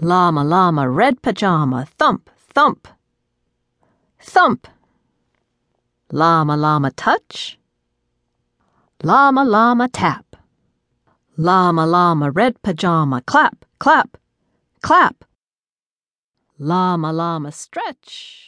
Llama, llama, red pajama, thump, thump. Thump. Llama, llama, touch. Llama, llama, tap. Llama, llama, red pajama, clap, clap, clap. Llama, llama, stretch.